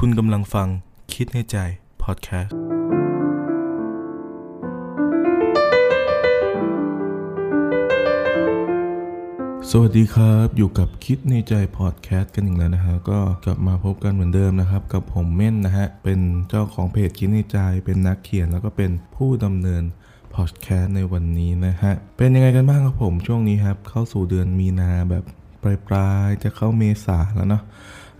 คุณกำลังฟังคิดในใจพอดแคสต์สวัสดีครับอยู่กับคิดในใจพอดแคสต์กันอีกแล้วนะฮะก็กลับมาพบกันเหมือนเดิมนะครับ กับผมเม่นนะฮะ เป็นเจ้าของเพจคิดในใจเป็นนักเขียนแล้วก็เป็นผู้ดำเนินพอดแคสต์ในวันนี้นะฮะ เป็นยังไงกันบ้างครับผมช่วงนี้ครับเข้าสู่เดือนมีนาแบบปลายๆจะเข้าเมษาแล้วเนาะ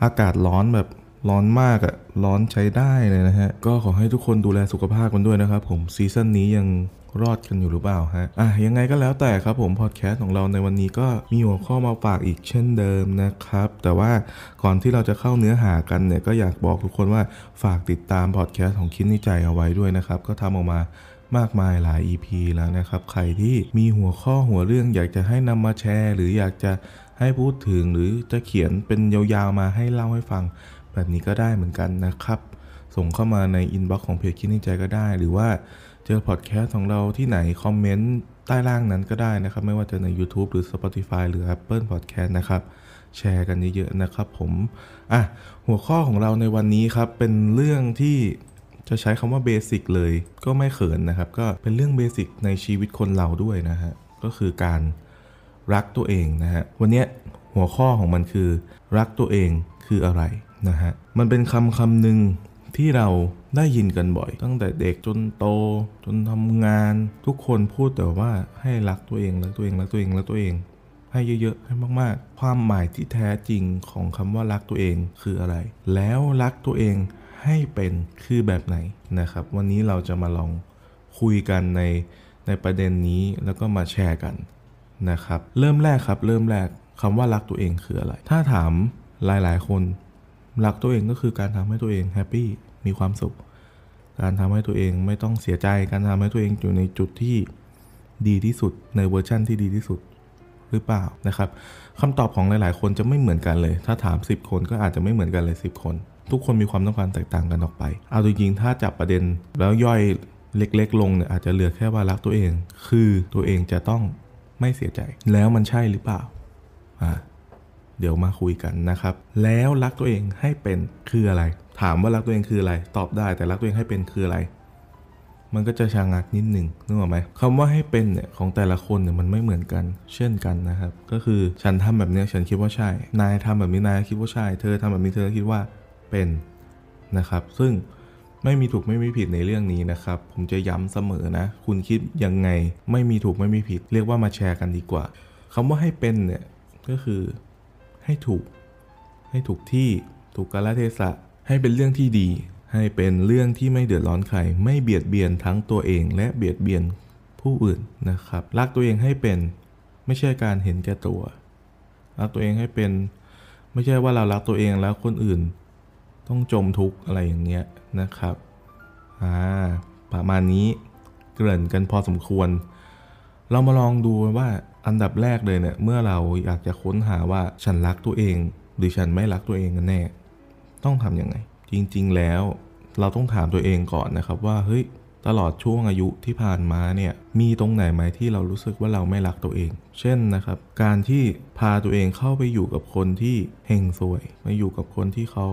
อากาศร้อนแบบ ร้อนมากอะร้อนใช้ได้เลยนะฮะ ก็ขอให้ทุกคนดูแลสุขภาพกันด้วยนะครับผม season นี้ยังรอดกันอยู่หรือเปล่าฮะ อะยังไงก็แล้วแต่ครับผมพอดแคสต์ของเราในวันนี้ก็มีหัวข้อมาฝากอีกเช่นเดิมนะครับ แต่ว่าก่อนที่เราจะเข้าเนื้อหากันเนี่ยก็อยากบอกทุกคนว่าฝากติดตามพอดแคสต์ของคิดในใจเอาไว้ด้วยนะครับ ก็ทำออกมามากมายหลาย EP แล้วนะครับ ใครที่มีหัวข้อหัวเรื่องอยากจะให้นำมาแชร์ หรืออยากจะให้พูดถึงหรือจะเขียนเป็นยาวๆมาให้เล่าให้ฟัง แบบนี้ก็ได้เหมือนกันนะครับ ส่งเข้ามาในอินบ็อกซ์ของเพจคิดในใจก็ได้ หรือว่าเจอพอดแคสต์ของเราที่ไหนคอมเมนต์ใต้ล่างนั้นก็ได้นะครับ ไม่ว่าจะใน YouTube หรือ Spotify หรือ Apple Podcast นะครับ แชร์กันเยอะๆนะครับผมอะหัวข้อของเราในวันนี้ครับ เป็นเรื่องที่จะใช้คำว่า basic เลยก็ไม่เกินนะครับ ก็เป็นเรื่อง basic ในชีวิตคนเราด้วยนะฮะ ก็คือการรักตัวเองนะฮะ วันนี้หัวข้อของมันคือ รักตัวเองคืออะไร นะฮะมันเป็นคำคำหนึ่งที่เราได้ยินกันบ่อย ตั้งแต่เด็กจนโต จนทำงาน ทุกคนพูดแต่ว่าให้รักตัวเองรักตัวเองรักตัวเองรักตัวเอง ให้เยอะๆให้มากๆ ความหมายที่แท้จริงของคำว่ารักตัวเองคืออะไร แล้วรักตัวเองให้เป็นคือแบบไหนนะครับ วันนี้เราจะมาลองคุยกันในในประเด็นนี้แล้วก็มาแชร์กันนะครับ เริ่มแรกครับ เริ่มแรกคำว่ารักตัวเองคืออะไร ถ้าถามหลายๆ คน รักตัวเองก็คือการทำให้ตัวเอง happy มีความสุข การทำให้ตัวเองไม่ต้องเสียใจการทำให้ตัวเองอยู่ในจุดที่ดีที่สุดในเวอร์ชั่นที่ดีที่สุดหรือเปล่านะครับคำตอบของหลาย ๆ คนจะไม่เหมือนกันเลย ถ้าถาม 10 คนก็อาจจะไม่เหมือนกันเลย 10 คน ทุกคนมีความต้องการแตกต่างกันออกไป เอาจริงๆถ้าจับประเด็นแล้วย่อยเล็ก ๆ ลงเนี่ยอาจจะเหลือแค่ว่ารักตัวเอง คือตัวเองจะต้องไม่เสียใจ แล้วมันใช่หรือเปล่าอ่า เดี๋ยวมาคุยกันนะครับ แล้วรักตัวเองให้เป็นคืออะไร ถามว่ารักตัวเองคืออะไร ตอบได้แต่รักตัวเองให้เป็นคืออะไร มันก็จะชางักนิดหนึ่งนึกออกไหมคำว่าให้เป็นเนี่ยของแต่ละคนเนี่ยมันไม่เหมือนกัน เช่นกันนะครับ ก็คือฉันทำแบบนี้ฉันคิดว่าใช่ นายทำแบบนี้นายคิดว่าใช่ เธอทำแบบนี้เธอคิดว่าเป็นนะครับ ซึ่งไม่มีถูกไม่มีผิดในเรื่องนี้นะครับ ผมจะย้ำเสมอนะ คุณคิดยังไงไม่มีถูกไม่มีผิด เรียกว่ามาแชร์กันดีกว่าคำว่าให้เป็นเนี่ยก็คือ ให้ถูก ให้ถูกที่ถูกกาลเทศะให้เป็นเรื่องที่ดี ให้เป็นเรื่องที่ไม่เดือดร้อนใคร ไม่เบียดเบียนทั้งตัวเองและเบียดเบียนผู้อื่นนะครับ รักตัวเองให้เป็นไม่ใช่การเห็นแก่ตัว รักตัวเองให้เป็น ไม่ใช่ว่าเรารักตัวเองแล้วคนอื่น ต้องจมทุกข์อะไรอย่างเงี้ยนะครับอ่าประมาณนี้เกริ่นกันพอสมควร เรามาลองดูว่าอันดับแรกเลยเนี่ยเมื่อเราอยากจะค้นหาว่าฉันรักตัวเอง หรือฉันไม่รักตัวเองกันแน่ ต้องทำยังไง จริงๆแล้ว เราต้องถามตัวเองก่อนนะครับว่าเฮ้ยตลอดช่วงอายุที่ผ่านมาเนี่ยมีตรงไหนไหมที่เรารู้สึกว่าเราไม่รักตัวเอง เช่นนะครับการที่พาตัวเองเข้าไปอยู่กับคนที่เฮงซวยมาอยู่กับคนที่เขา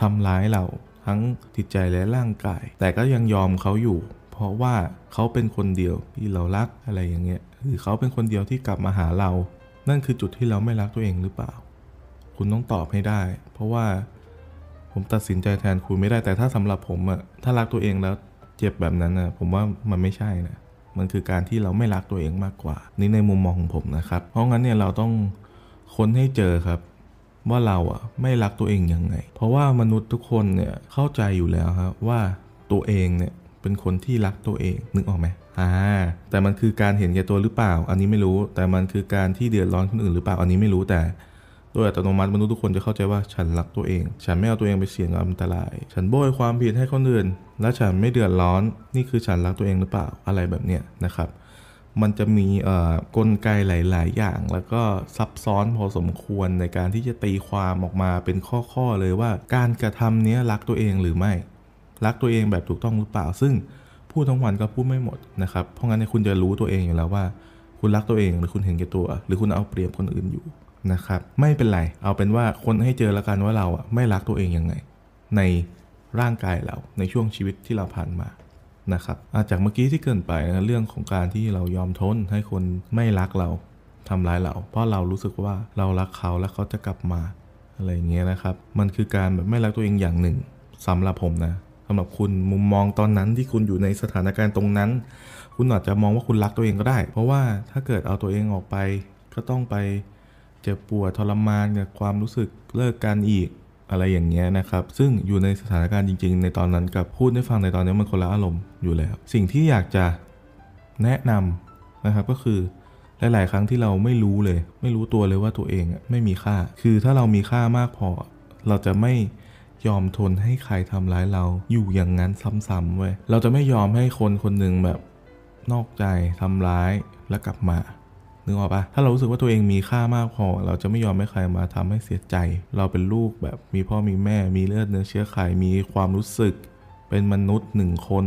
ทำร้ายเราทั้งจิตใจและร่างกาย แต่ก็ยังยอมเขาอยู่ ราะว่าเขาเป็นคนเดียวที่เรารักอะไรอย่างเงี้ยหรือเขาเป็นคนเดียวที่กลับมาหาเรา นั่นคือจุดที่เราไม่รักตัวเองหรือเปล่า คุณต้องตอบให้ได้ เพราะว่าผมตัดสินใจแทนคุณไม่ได้แต่ถ้าสำหรับผมอะถ้ารักตัวเองแล้วเจ็บแบบนั้นนะผมว่ามันไม่ใช่นะมันคือการที่เราไม่รักตัวเองมากกว่า นี่ในมุมมองของผมนะครับ เพราะงั้นเนี่ยเราต้องค้นให้เจอครับ ว่าเราอะไม่รักตัวเองยังไง เพราะว่ามนุษย์ทุกคนเนี่ยเข้าใจอยู่แล้วครับว่าตัวเองเนี่ย เป็นคนที่รักตัวเองนึกออกไหมอ่าแต่มันคือการเห็นแก่ตัวหรือเปล่า อันนี้ไม่รู้ แต่มันคือการที่เดือดร้อนคนอื่นหรือเปล่า อันนี้ไม่รู้แต่โดยอัตโนมัติมนุษย์ทุกคนจะเข้าใจว่าฉันรักตัวเอง ฉันไม่เอาตัวเองไปเสี่ยงกับอันตราย ฉันโบยความผิดให้คนอื่น และฉันไม่เดือดร้อน นี่คือฉันรักตัวเองหรือเปล่า อะไรแบบเนี้ยนะครับ มันจะมีเอ่อกลไกหลาย ๆ อย่าง แล้วก็ซับซ้อนพอสมควรในการที่จะตีความออกมาเป็นข้อ ๆ เลยว่า การกระทำนี้รักตัวเองหรือไม่ รักตัวเองแบบถูกต้องหรือเปล่า ซึ่งพูดทั้งวันก็พูดไม่หมดนะครับ เพราะงั้นเนี่ยคุณจะรู้ตัวเองอยู่แล้วว่า คุณรักตัวเองหรือคุณเห็นแก่ตัว หรือคุณเอาเปรียบคนอื่นอยู่นะครับไม่เป็นไร เอาเป็นว่าคนให้เจอแล้วกันว่าเราอะไม่รักตัวเองยังไง ในร่างกายเราในช่วงชีวิตที่เราผ่านมานะครับาจากเมื่อกี้ที่เกินไปนะเรื่องของการที่เรายอมทนให้คนไม่รักเราทำร้ายเรา เพราะเรารู้สึกว่าเรารักเขาแล้วเขาจะกลับมาอะไรอย่างเงี้ยนะครับ มันคือการแบบไม่รักตัวเองอย่างหนึ่งสำหรับผมนะ สำหรับคุณมุมมองตอนนั้นที่คุณอยู่ในสถานการณ์ตรงนั้น คุณอาจจะมองว่าคุณรักตัวเองก็ได้ เพราะว่าถ้าเกิดเอาตัวเองออกไป ก็ต้องไปเจ็บปวดทรมานกับความรู้สึกเลิกกันอีกอะไรอย่างเงี้ยนะครับ ซึ่งอยู่ในสถานการณ์จริง ๆ ในตอนนั้นกับพูดให้ฟังในตอนนี้มันคนละอารมณ์อยู่แล้ว สิ่งที่อยากจะแนะนำนะครับก็คือหลาย ๆ ครั้งที่เราไม่รู้เลย ไม่รู้ตัวเลยว่าตัวเองไม่มีค่า คือถ้าเรามีค่ามากพอ เราจะไม่ ยอมทนให้ใครทำร้ายเราอยู่อย่างนั้นซ้ำๆเว้ยเราจะไม่ยอมให้คนคนหนึ่งแบบนอกใจทำร้ายแล้วกลับมานึกออกปะถ้าเรารู้สึกว่าตัวเองมีค่ามากพอ เราจะไม่ยอมให้ใครมาทำให้เสียใจ เราเป็นลูกแบบมีพ่อมีแม่ มีเลือดเนื้อเชื้อไขมีความรู้สึก เป็นมนุษย์หนึ่งคน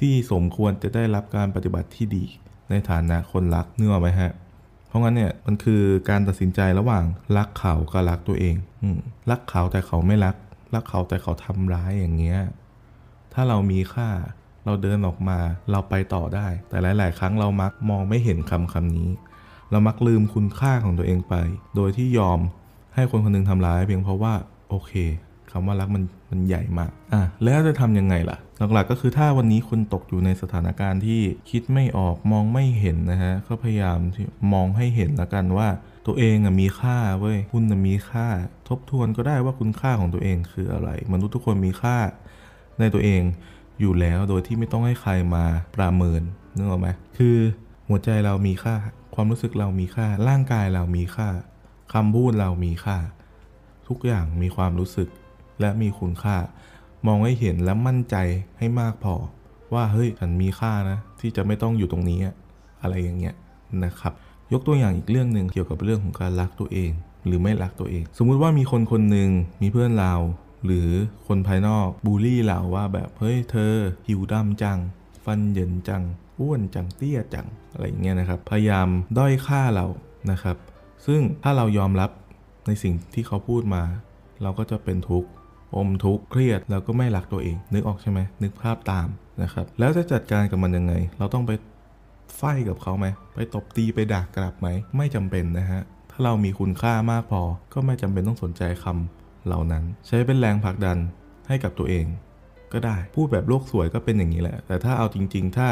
ที่สมควรจะได้รับการปฏิบัติที่ดี ในฐานะคนรักเนื้อไหมฮะ เพราะงั้นเนี่ยมันคือการตัดสินใจระหว่างรักเขากับรักตัวเองอืรักเขาแต่เขาไม่รัก รักเขาแต่เขาทำร้ายอย่างเงี้ยถ้าเรามีค่าเราเดินออกมาเราไปต่อได้ แต่หลาย ๆ ครั้งเรามักมองไม่เห็นคำคำนี้ เรามักลืมคุณค่าของตัวเองไป โดยที่ยอมให้คนคนหนึงทำร้ายเพียงเพราะว่าโอเคคำว่ารักมัน มันใหญ่มากอะแล้วจะทำยังไงล่ะ หลักๆก็คือถ้าวันนี้คุณตกอยู่ในสถานการณ์ที่คิดไม่ออกมองไม่เห็นนะฮะก็พยายามที่มองให้เห็นละกันว่า ตัวเองอะมีค่าเว้ยคุณมีค่า ทบทวนก็ได้ว่าคุณค่าของตัวเองคืออะไร มนุษย์ทุกคนมีค่า ในตัวเองอยู่แล้วโดยที่ไม่ต้องให้ใครมาประเมินนึกออกไหมคือหัวใจเรามีค่า ความรู้สึกเรามีค่า ร่างกายเรามีค่าคำพูดเรามีค่า ทุกอย่างมีความรู้สึก และมีคุณค่า มองให้เห็นและมั่นใจให้มากพอ ว่าเฮ้ยฉันมีค่านะ ที่จะไม่ต้องอยู่ตรงนี้อะไรอย่างเงี้ยนะครับ ยกตัวอย่างอีกเรื่องหนึ่งเกี่ยวกับเรื่องของการรักตัวเอง หรือไม่รักตัวเอง สมมุติว่ามีคนคนหนึ่งมีเพื่อนเรา หรือคนภายนอกบูลลี่เราว่าแบบเฮ้ยเธอหิวดำจัง ฟันเยินจังอ้วนจังเตี้ยจังอะไรอย่างเงี้ยนะครับ พยายามด้อยค่าเรานะครับ ซึ่งถ้าเรายอมรับในสิ่งที่เขาพูดมา เราก็จะเป็นทุกข์ อมทุกข์เครียดแล้วก็ไม่รักตัวเอง นึกออกใช่ไหมนึกภาพตามนะครับแล้วจะจัดการกับมันยังไง เราต้องไปไฟกับเขาไหมไปตบตีไปด่ากลับไหมไม่จำเป็นนะฮะถ้าเรามีคุณค่ามากพอ ก็ไม่จำเป็นต้องสนใจคำเหล่านั้น ใช้เป็นแรงผลักดันให้กับตัวเอง ก็ได้พูดแบบโลกสวยก็เป็นอย่างนี้แหละ แต่ถ้าเอาจริง ๆ ถ้า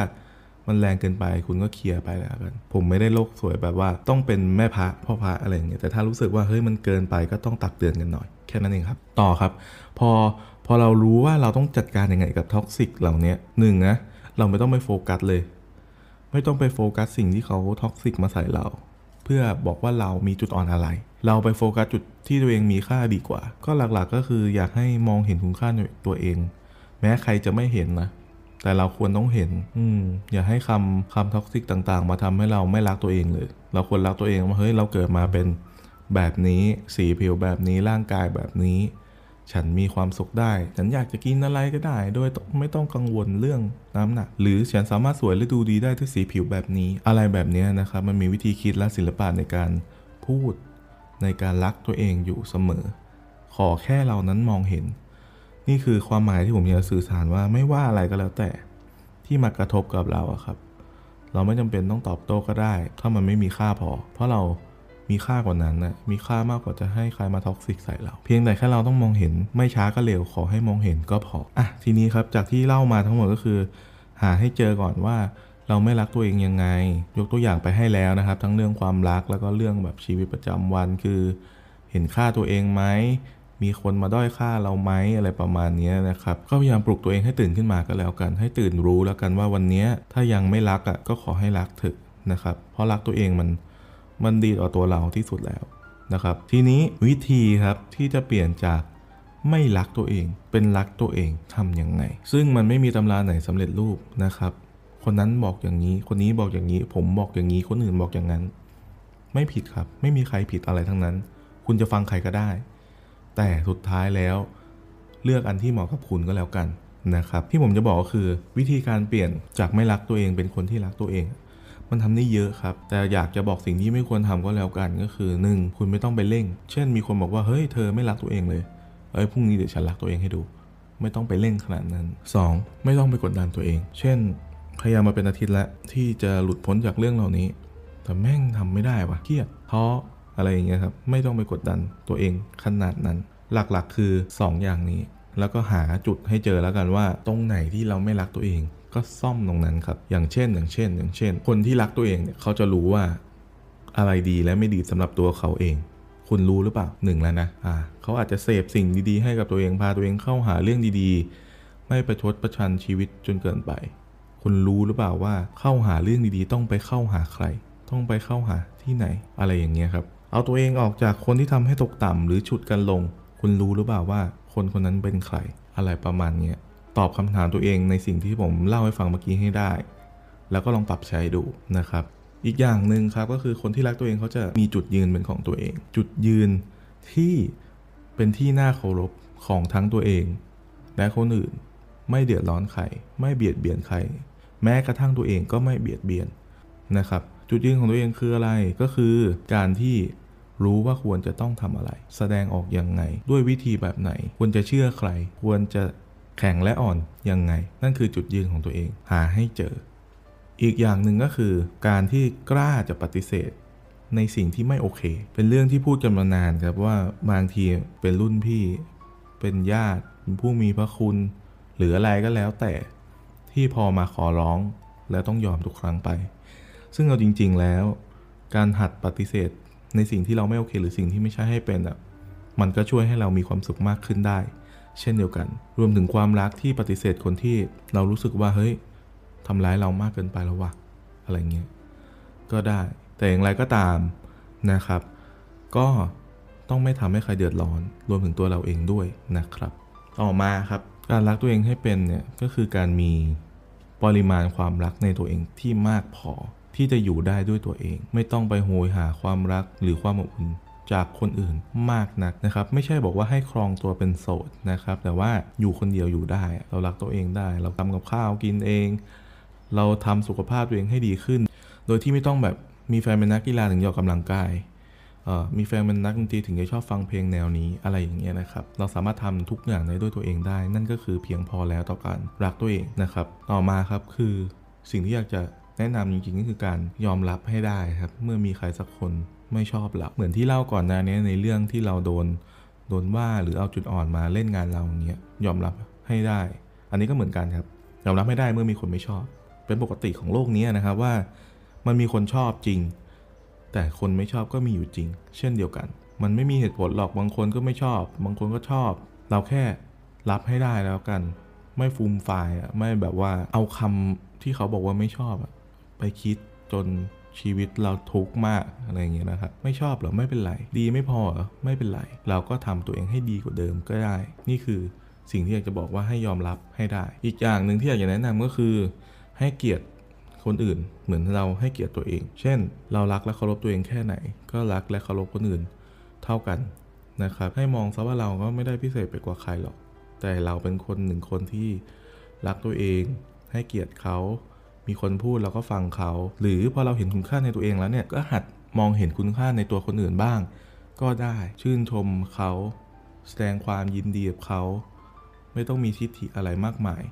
มันแรงเกินไปคุณก็เคลียร์ไปแล้วกัน ผมไม่ได้โลกสวยแบบว่าต้องเป็นแม่พระพ่อพระอะไรอย่างเงี้ยแต่ถ้ารู้สึกว่าเฮ้ยมันเกินไปก็ต้องตักเตือนกันหน่อย แค่นั้นเองครับ ต่อครับ พอพอเรารู้ว่าเราต้องจัดการยังไงกับ toxic เหล่านี้หนึ่งนะเราไม่ต้องไปโฟกัสเลย ไม่ต้องไปโฟกัสสิ่งที่เขา toxic มาใส่เรา เพื่อบอกว่าเรามีจุดอ่อนอะไร เราไปโฟกัสจุดที่ตัวเองมีค่าดีกว่า ก็หลักๆก็คืออยากให้มองเห็นคุณค่าในตัวเอง แม้ใครจะไม่เห็นนะ แต่เราควรต้องเห็น อืมอย่าให้คำคำ toxic ต่างๆ มาทำให้เราไม่รักตัวเองเลย เราควรรักตัวเองว่าเฮ้ยเราเกิดมาเป็นแบบนี้สีผิวแบบนี้ร่างกายแบบนี้ ฉันมีความสุขได้ ฉันอยากจะกินอะไรก็ได้ โดยไม่ต้องกังวลเรื่องน้ำหนักหรือฉันสามารถสวยและดูดีได้ด้วยสีผิวแบบนี้ อะไรแบบนี้นะครับ มันมีวิธีคิดและศิลปะในการพูดในการรักตัวเองอยู่เสมอ ขอแค่เรานั้นมองเห็น นี่คือความหมายที่ผมอยากจะสื่อสารว่าไม่ว่าอะไรก็แล้วแต่ที่มากระทบกับเราครับ เราไม่จำเป็นต้องตอบโต้ก็ได้ ถ้ามันไม่มีค่าพอ เพราะเรามีค่ากว่านั้นนะมีค่ามากกว่าจะให้ใครมาท็อกซิกใส่เรา เพียงแต่แค่เราต้องมองเห็นไม่ช้าก็เร็วขอให้มองเห็นก็พออะทีนี้ครับจากที่เล่ามาทั้งหมดก็คือ หาให้เจอก่อนว่าเราไม่รักตัวเองยังไง ยกตัวอย่างไปให้แล้วนะครับ ทั้งเรื่องความรักแล้วก็เรื่องแบบชีวิตประจำวันคือ เห็นค่าตัวเองไหม มีคนมาด้อยค่าเราไหมอะไรประมาณนี้นะครับก็พยายามปลุกตัวเองให้ตื่นขึ้นมาก็แล้วกัน ให้ตื่นรู้แล้วกันว่าวันนี้ถ้ายังไม่รักอะก็ขอให้รักเถอะนะครับเพราะรักตัวเองมันมันดีต่อตัวเราที่สุดแล้วนะครับทีนี้วิธีครับที่จะเปลี่ยนจากไม่รักตัวเอง เป็นรักตัวเองทำยังไง ซึ่งมันไม่มีตำราไหนสำเร็จรูปนะครับ คนนั้นบอกอย่างนี้ คนนี้บอกอย่างนี้ ผมบอกอย่างนี้ คนอื่นบอกอย่างนั้น ไม่ผิดครับ ไม่มีใครผิดอะไรทั้งนั้น คุณจะฟังใครก็ได้ แต่สุดท้ายแล้ว เลือกอันที่เหมาะกับคุณก็แล้วกันนะครับที่ผมจะบอกก็คือวิธีการเปลี่ยนจากไม่รักตัวเองเป็นคนที่รักตัวเอง มันทำได้เยอะครับ แต่อยากจะบอกสิ่งที่ไม่ควรทำก็แล้วกันก็คือ 1. คุณไม่ต้องไปเร่ง เช่นมีคนบอกว่าเฮ้ยเธอไม่รักตัวเองเลยเอ้ยพรุ่งนี้เดี๋ยวฉันรักตัวเองให้ดู ไม่ต้องไปเร่งขนาดนั้น 2. ไม่ต้องไปกดดันตัวเอง เช่นพยายามมาเป็นอาทิตย์แล้วที่จะหลุดพ้นจากเรื่องเหล่านี้ แต่แม่งทำไม่ได้วะเครียดท้อ อะไรอย่างเงี้ยครับไม่ต้องไปกดดันตัวเองขนาดนั้น หลักๆคือ2อย่างนี้ แล้วก็หาจุดให้เจอแล้วกันว่า ตรงไหนที่เราไม่รักตัวเอง ก็ซ่อมตรงนั้นครับ อย่างเช่น อย่างเช่น อย่างเช่น คนที่รักตัวเองเนี่ยเขาจะรู้ว่าอะไรดีและไม่ดีสำหรับตัวเขาเอง คุณรู้หรือเปล่าหนึ่งแล้วนะอ่าเขาอาจจะเสพสิ่งดีๆ ให้กับตัวเองพาตัวเองเข้าหาเรื่องดีๆ ไม่ประชดประชันชีวิตจนเกินไป คุณรู้หรือเปล่าว่าเข้าหาเรื่องดีๆ ต้องไปเข้าหาใคร ต้องไปเข้าหาที่ไหน อะไรอย่างเงี้ยครับ เอาตัวเองออกจากคนที่ทำให้ตกต่ำหรือฉุดกันลง คุณรู้หรือเปล่าว่า คนคนนั้นเป็นใคร อะไรประมาณเนี้ยตอบคำถามตัวเองในสิ่งที่ผมเล่าให้ฟังเมื่อกี้ให้ได้ แล้วก็ลองปรับใช้ดูนะครับ อีกอย่างหนึ่งครับก็คือคนที่รักตัวเองเขาจะมีจุดยืนเป็นของตัวเอง จุดยืนที่เป็นที่น่าเคารพของทั้งตัวเอง และคนอื่นไม่เดือดร้อนใครไม่เบียดเบียนใครแม้กระทั่งตัวเองก็ไม่เบียดเบียนนะครับ จุดยืนของตัวเองคืออะไรก็คือการที่ รู้ว่าควรจะต้องทำอะไร แสดงออกยังไง ด้วยวิธีแบบไหน ควรจะเชื่อใคร ควรจะแข็งและอ่อนยังไง นั่นคือจุดยืนของตัวเอง หาให้เจอ อีกอย่างหนึ่งก็คือ การที่กล้าจะปฏิเสธ ในสิ่งที่ไม่โอเค เป็นเรื่องที่พูดกันมานานครับว่าบางทีเป็นรุ่นพี่ เป็นญาติเป็นผู้มีพระคุณ หรืออะไรก็แล้วแต่ที่พอมาขอร้องแล้วต้องยอมทุกครั้งไป ซึ่งเอาจริง ๆแล้ว การหัดปฏิเสธ ในสิ่งที่เราไม่โอเค หรือสิ่งที่ไม่ใช่ให้เป็นอะมันก็ช่วยให้เรามีความสุขมากขึ้นได้ เช่นเดียวกัน รวมถึงความรักที่ปฏิเสธคนที่เรารู้สึกว่าเฮ้ยทำร้ายเรามากเกินไปแล้ววะอะไรเงี้ยก็ได้ แต่อย่างไรก็ตามนะครับ ก็ต้องไม่ทำให้ใครเดือดร้อน รวมถึงตัวเราเองด้วยนะครับ ต่อมาครับ การรักตัวเองให้เป็นเนี่ยก็คือการมีปริมาณความรักในตัวเองที่มากพอ ที่จะอยู่ได้ด้วยตัวเอง ไม่ต้องไปโหยหาความรักหรือความอบอุ่นจากคนอื่นมากนักนะครับ ไม่ใช่บอกว่าให้ครองตัวเป็นโสดนะครับ แต่ว่าอยู่คนเดียวอยู่ได้ เรารักตัวเองได้ เราทำกับข้าวกินเอง เราทำสุขภาพตัวเองให้ดีขึ้น โดยที่ไม่ต้องแบบมีแฟนเป็นนักกีฬาถึงจะออกกำลังกายมีแฟนเป็นนักดนตรีถึงจะชอบฟังเพลงแนวนี้อะไรอย่างเงี้ยนะครับ เราสามารถทำทุกอย่างได้ด้วยตัวเองได้ นั่นก็คือเพียงพอแล้วต่อการรักตัวเองนะครับ ต่อมาครับคือสิ่งที่อยากจะ แนะนำจริงๆก็คือการยอมรับให้ได้ครับ เมื่อมีใครสักคนไม่ชอบเราเหมือนที่เล่าก่อนหน้านี้ในเรื่องที่เราโดนโดนว่าหรือเอาจุดอ่อนมาเล่นงานเราอย่างเงี้ยยอมรับให้ได้ อันนี้ก็เหมือนกันครับ ยอมรับไม่ได้เมื่อมีคนไม่ชอบ เป็นปกติของโลกนี้นะครับว่า มันมีคนชอบจริง แต่คนไม่ชอบก็มีอยู่จริง เช่นเดียวกัน มันไม่มีเหตุผลหรอกบางคนก็ไม่ชอบ บางคนก็ชอบ เราแค่รับให้ได้แล้วกัน ไม่ฟูมไฟายอะไม่แบบว่าเอาคำที่เขาบอกว่าไม่ชอบอะ ไปคิดจนชีวิตเราทุกข์มากอะไรอย่างเงี้ยนะครับไม่ชอบหรอไม่เป็นไร ดีไม่พอหรอไม่เป็นไร เราก็ทำตัวเองให้ดีกว่าเดิมก็ได้ นี่คือสิ่งที่อยากจะบอกว่าให้ยอมรับให้ได้ อีกอย่างหนึ่งที่อยากจะแนะนำก็คือ ให้เกียรติคนอื่น เหมือนเราให้เกียรติตัวเอง เช่น เรารักและเคารพตัวเองแค่ไหน ก็รักและเคารพคนอื่น เท่ากันนะครับ ให้มองซะว่าเราก็ไม่ได้พิเศษไปกว่าใครหรอก แต่เราเป็นคนหนึ่งคนที่รักตัวเอง ให้เกียรติเขา มีคนพูดเราก็ฟังเขา หรือพอเราเห็นคุณค่าในตัวเองแล้วเนี่ยก็หัดมองเห็นคุณค่าในตัวคนอื่นบ้าง ก็ได้ชื่นชมเขา แสดงความยินดีกับเขา ไม่ต้องมีทิฏฐิอะไรมากมาย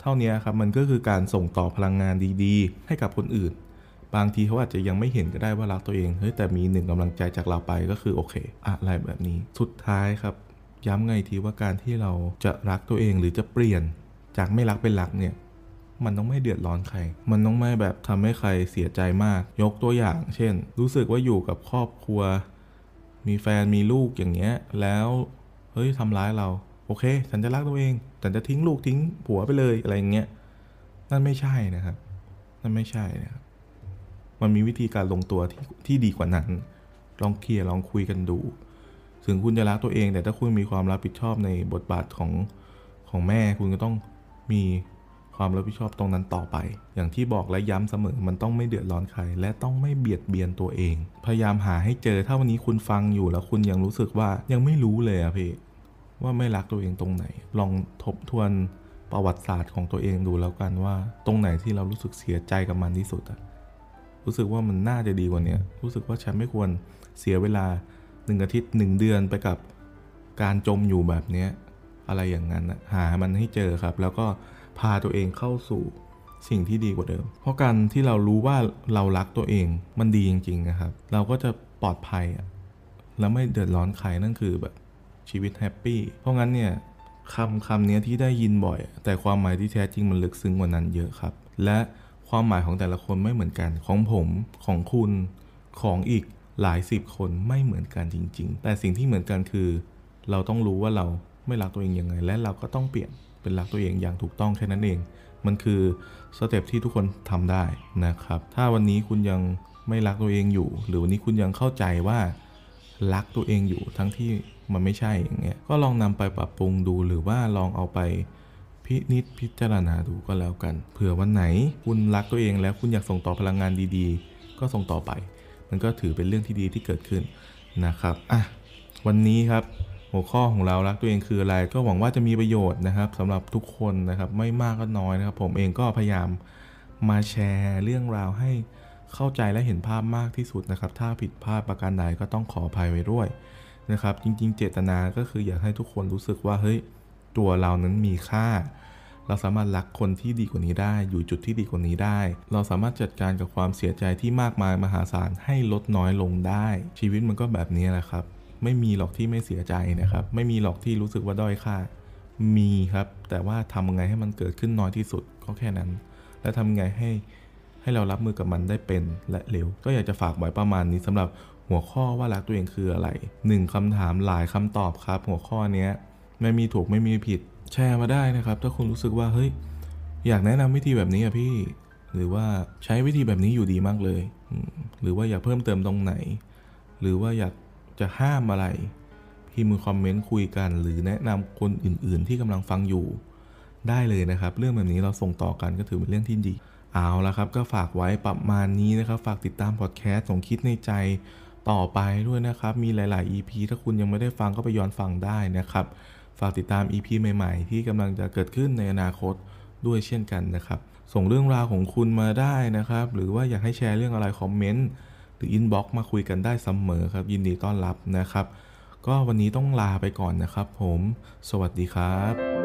เท่านี้ครับมันก็คือการส่งต่อพลังงานดีๆ ให้กับคนอื่น บางทีเขาอาจจะยังไม่เห็นก็ได้ว่ารักตัวเองเฮ้ยแต่มีหนึ่งกำลังใจจากเราไปก็คือโอเค อะไรแบบนี้สุดท้ายครับ ย้ำไงทีว่าการที่เราจะรักตัวเองหรือจะเปลี่ยนจากไม่รักเป็นรักเนี่ย มันต้องไม่เดือดร้อนใคร มันต้องไม่แบบทำให้ใครเสียใจมาก ยกตัวอย่าง เช่น รู้สึกว่าอยู่กับครอบครัว มีแฟนมีลูกอย่างเงี้ย แล้วเฮ้ยทำร้ายเรา โอเค ฉันจะรักตัวเอง ฉันจะทิ้งลูกทิ้งผัวไปเลยอะไรอย่างเงี้ย นั่นไม่ใช่นะครับ นั่นไม่ใช่นะครับ มันมีวิธีการลงตัวที่ที่ดีกว่านั้น ลองเคลียร์ลองคุยกันดู ถึงคุณจะรักตัวเอง แต่ถ้าคุณมีความรับผิดชอบในบทบาทของของแม่ คุณก็ต้องมี ความรับผิดชอบตรงนั้นต่อไป อย่างที่บอกและย้ำเสมอมันต้องไม่เดือดร้อนใคร และต้องไม่เบียดเบียนตัวเอง พยายามหาให้เจอถ้าวันนี้คุณฟังอยู่แล้วคุณยังรู้สึกว่ายังไม่รู้เลยอะพี่ว่าไม่รักตัวเองตรงไหน ลองทบทวนประวัติศาสตร์ของตัวเองดูแล้วกันว่า ตรงไหนที่เรารู้สึกเสียใจกับมันที่สุดอะรู้สึกว่ามันน่าจะดีกว่านี้รู้สึกว่าฉันไม่ควรเสียเวลาหนึ่งอาทิตย์หนึ่งเดือนไปกับการจมอยู่แบบเนี้ยอะไรอย่างนั้นนะหามันให้เจอครับ แล้วก็ พาตัวเองเข้าสู่สิ่งที่ดีกว่าเดิม เพราะการที่เรารู้ว่าเรารักตัวเองมันดีจริง ๆ นะครับ เราก็จะปลอดภัยแล้วไม่เดือดร้อนใครนั่นคือแบบชีวิตแฮปปี้ เพราะงั้นเนี่ยคำคำนี้ที่ได้ยินบ่อย แต่ความหมายที่แท้จริงมันลึกซึ้งกว่านั้นเยอะครับ และความหมายของแต่ละคนไม่เหมือนกันของผมของคุณของอีกหลายสิบคนไม่เหมือนกันจริง ๆ แต่สิ่งที่เหมือนกันคือ เราต้องรู้ว่าเราไม่รักตัวเองยังไง และเราก็ต้องเปลี่ยน เป็นรักตัวเองอย่างถูกต้องแค่นั้นเอง มันคือสเต็ปที่ทุกคนทำได้นะครับ ถ้าวันนี้คุณยังไม่รักตัวเองอยู่ หรือวันนี้คุณยังเข้าใจว่ารักตัวเองอยู่ทั้งที่มันไม่ใช่อย่างเงี้ย ก็ลองนำไปปรับปรุงดูหรือว่าลองเอาไปพินิจพิจารณาดูก็แล้วกัน เผื่อวันไหนคุณรักตัวเองแล้วคุณอยากส่งต่อพลังงานดีๆ ก็ส่งต่อไป มันก็ถือเป็นเรื่องที่ดีที่เกิดขึ้นนะครับ อะ วันนี้ครับ หัวข้อของเรารักตัวเองคืออะไร ก็หวังว่าจะมีประโยชน์นะครับสำหรับทุกคนนะครับ ไม่มากก็น้อยนะครับ ผมเองก็พยายามมาแชร์เรื่องราวให้เข้าใจและเห็นภาพมากที่สุดนะครับ ถ้าผิดพลาดประการใดก็ต้องขออภัยไว้ด้วยนะครับ จริง ๆ เจตนาก็คืออยากให้ทุกคนรู้สึกว่าเฮ้ยตัวเรานั้นมีค่า เราสามารถรักคนที่ดีกว่านี้ได้ อยู่จุดที่ดีกว่านี้ได้ เราสามารถจัดการกับความเสียใจที่มากมายมหาศาลให้ลดน้อยลงได้ ชีวิตมันก็แบบนี้แหละครับ ไม่มีหรอกที่ไม่เสียใจนะครับ ไม่มีหรอกที่รู้สึกว่าด้อยค่า มีครับ แต่ว่าทำยังไงให้มันเกิดขึ้นน้อยที่สุดก็แค่นั้น และทำยังไงให้ให้เรารับมือกับมันได้เป็นและเร็ว ก็อยากจะฝากไว้ประมาณนี้สำหรับหัวข้อว่ารักตัวเองคืออะไรหนึ่งคำถามหลายคำตอบครับ หัวข้อเนี้ยไม่มีถูกไม่มีผิด แชร์มาได้นะครับ ถ้าคุณรู้สึกว่าเฮ้ยอยากแนะนำวิธีแบบนี้อะพี่ หรือว่าใช้วิธีแบบนี้อยู่ดีมากเลย หรือว่าอยากเพิ่มเติมตรงไหน หรือว่าอยาก จะห้ามอะไร พิมพ์คอมเมนต์คุยกัน หรือแนะนำคนอื่นๆ ที่กำลังฟังอยู่ ได้เลยนะครับ เรื่องแบบนี้เราส่งต่อกันก็ถือเป็นเรื่องที่ดี เอาละครับ ก็ฝากไว้ประมาณนี้นะครับ ฝากติดตามพอดแคสต์ส่งคิดในใจต่อไปด้วยนะครับ มีหลาย ๆ EP ถ้าคุณยังไม่ได้ฟังก็ไปย้อนฟังได้นะครับ ฝากติดตาม EP ใหม่ ๆ ที่กำลังจะเกิดขึ้นในอนาคตด้วยเช่นกันนะครับ ส่งเรื่องราวของคุณมาได้นะครับ หรือว่าอยากให้แชร์เรื่องอะไรคอมเมนต์ หรืออินบ็อกซ์มาคุยกันได้เสมอครับ ยินดีต้อนรับนะครับ ก็วันนี้ต้องลาไปก่อนนะครับผม สวัสดีครับ